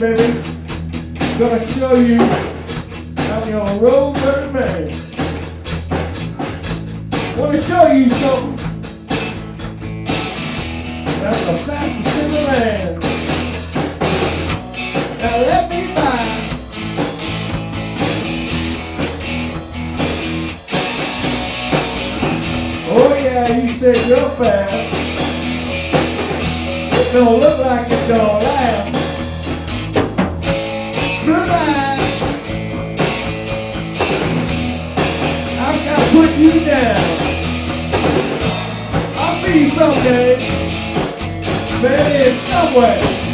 baby. Gonna show you I'm your road dirty man. Wanna show you something. That's the fastest in the land. Now let me by. Oh yeah, you said you're fast. It don't look like it's gonna last. Put you down. I'll see you someday. Maybe somewhere.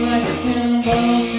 Like a cannonball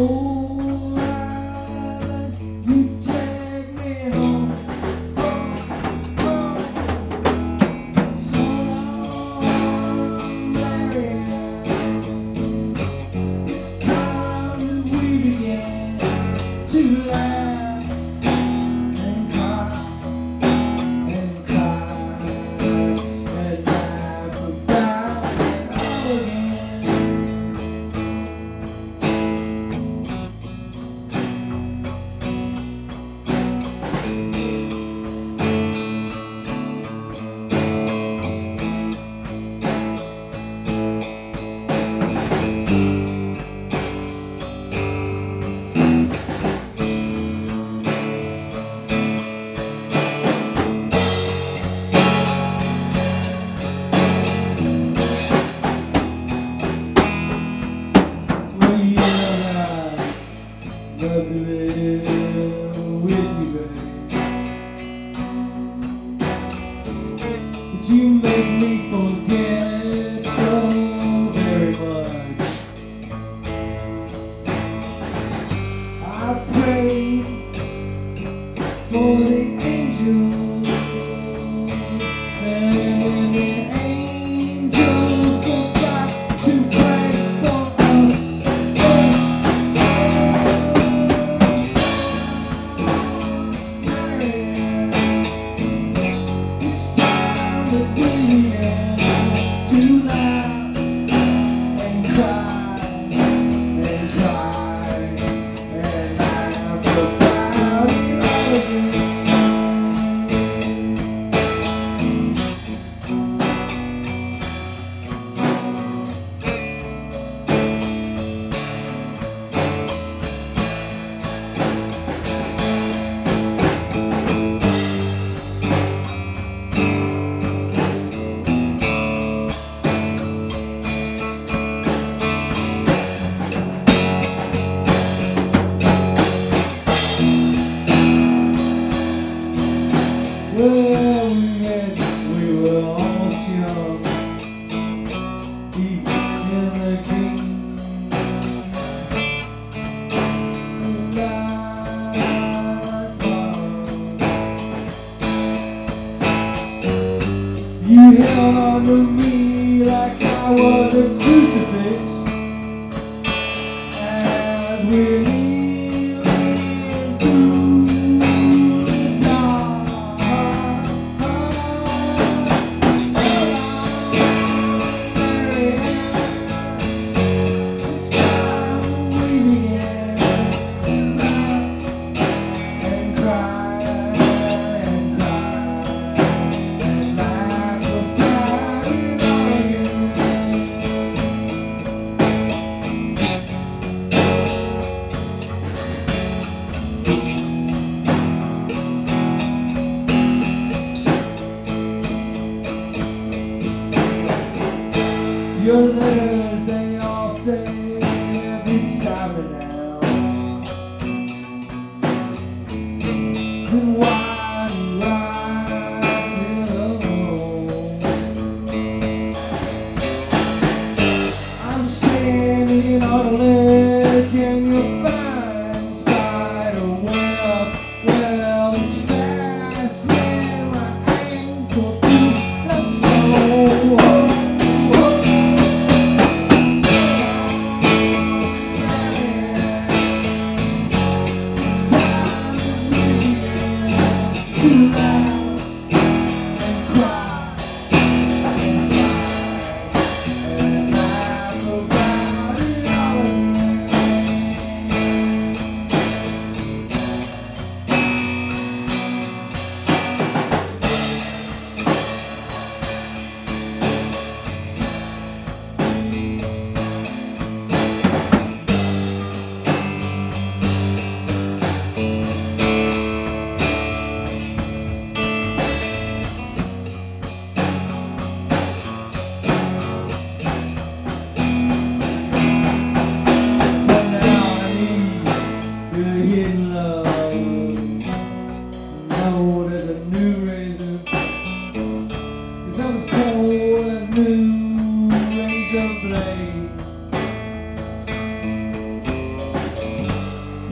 Before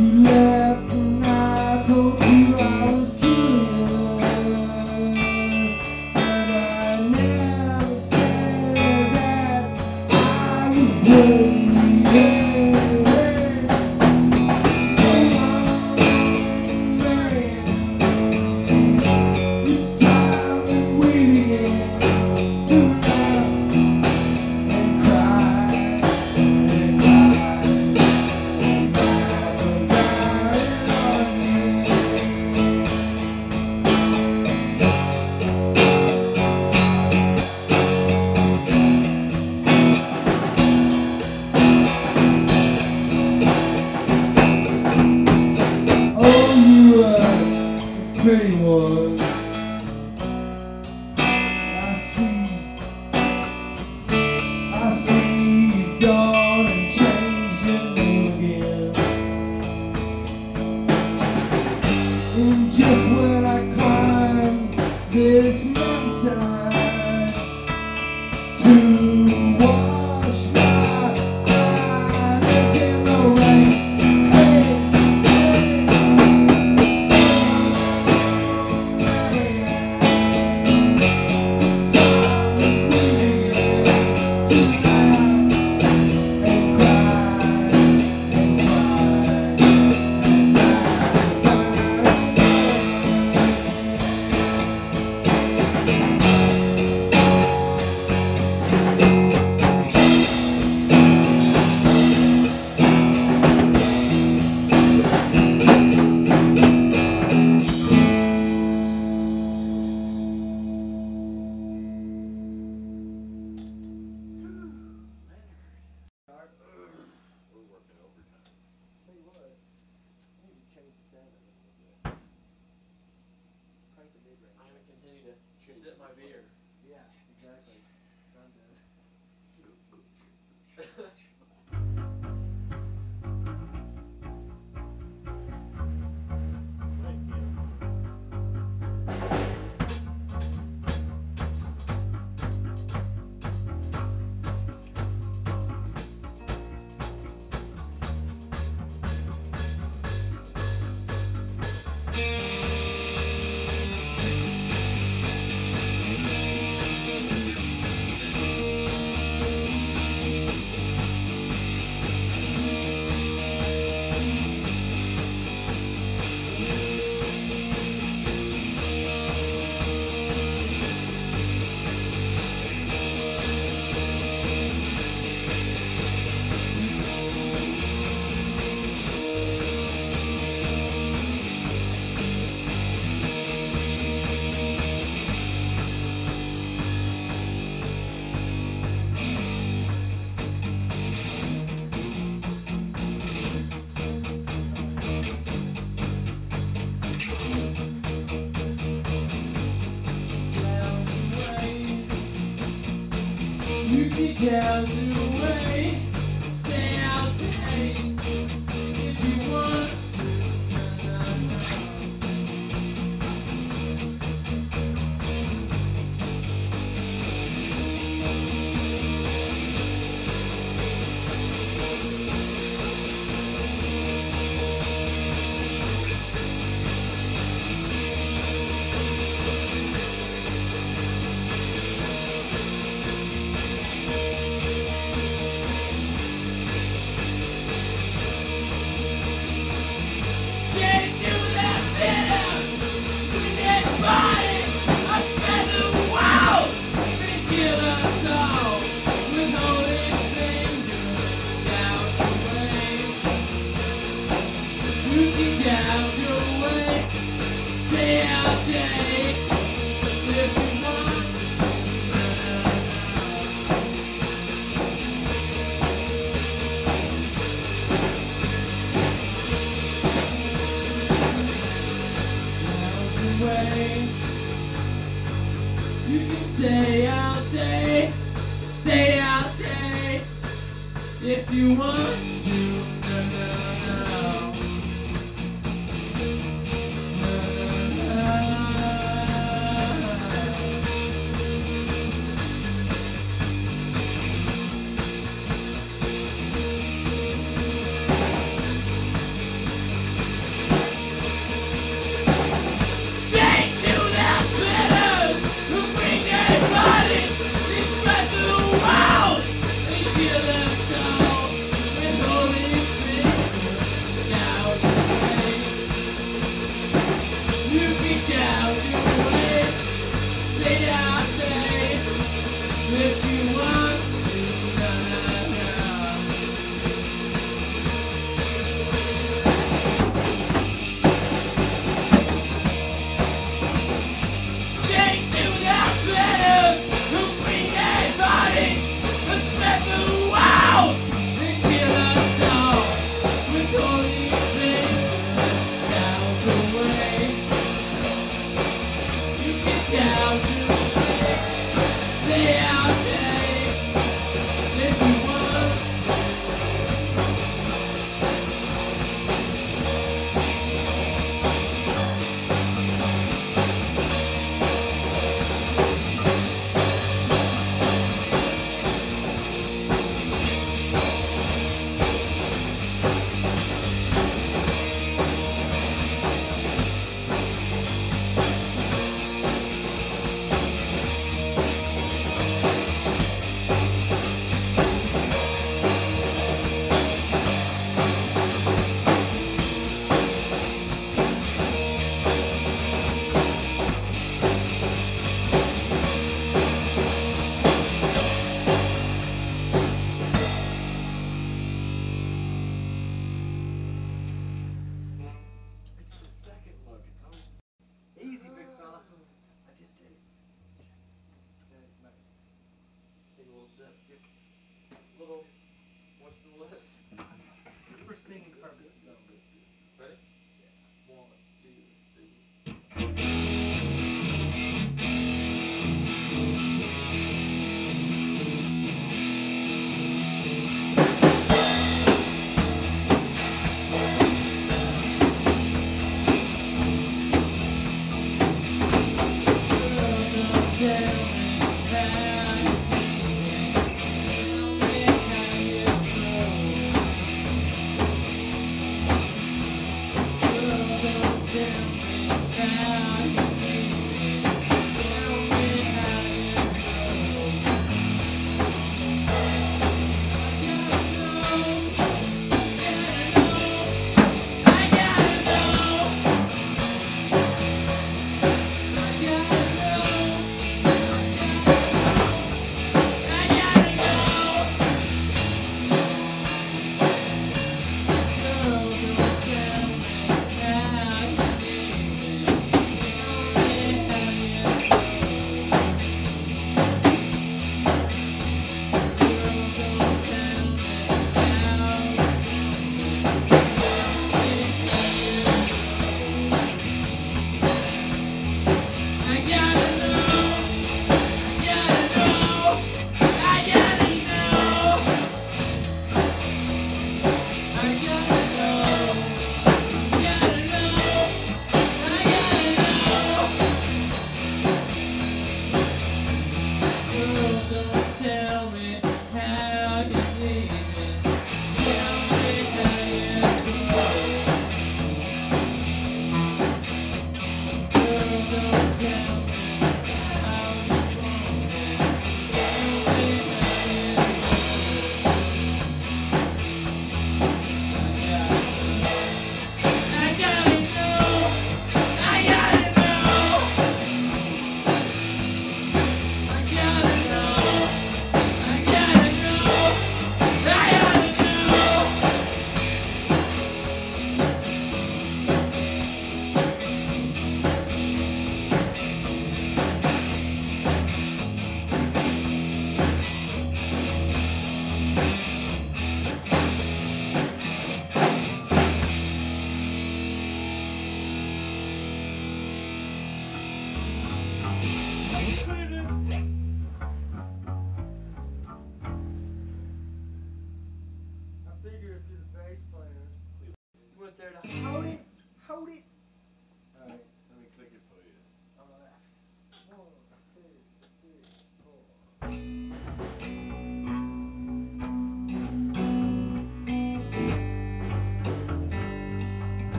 You You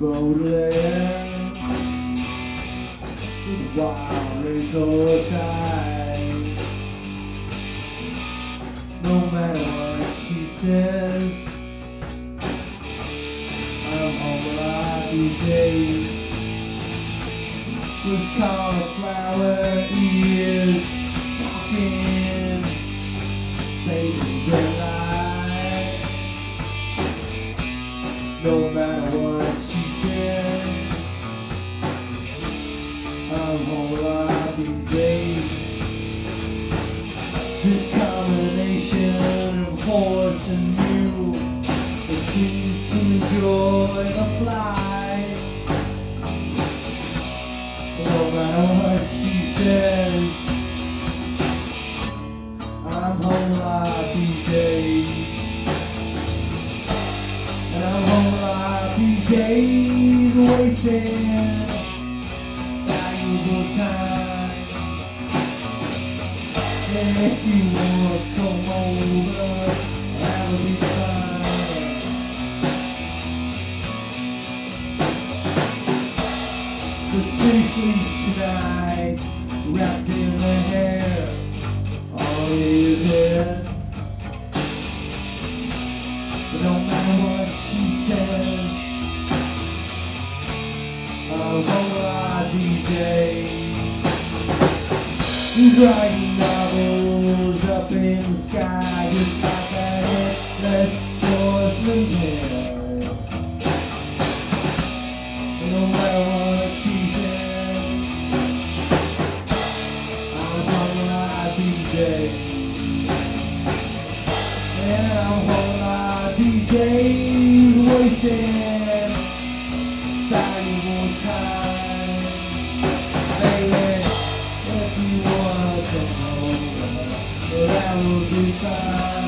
was kau selalu kita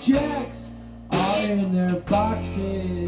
jacks are in their boxes.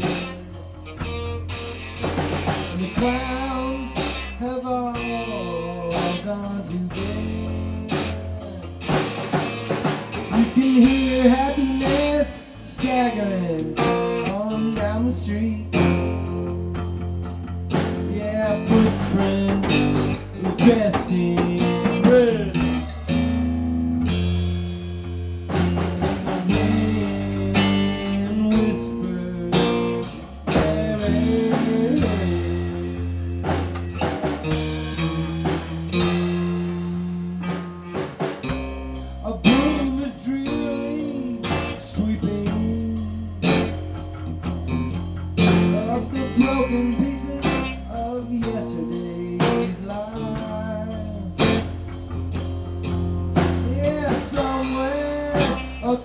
broken pieces of yesterday's life. Yeah, somewhere a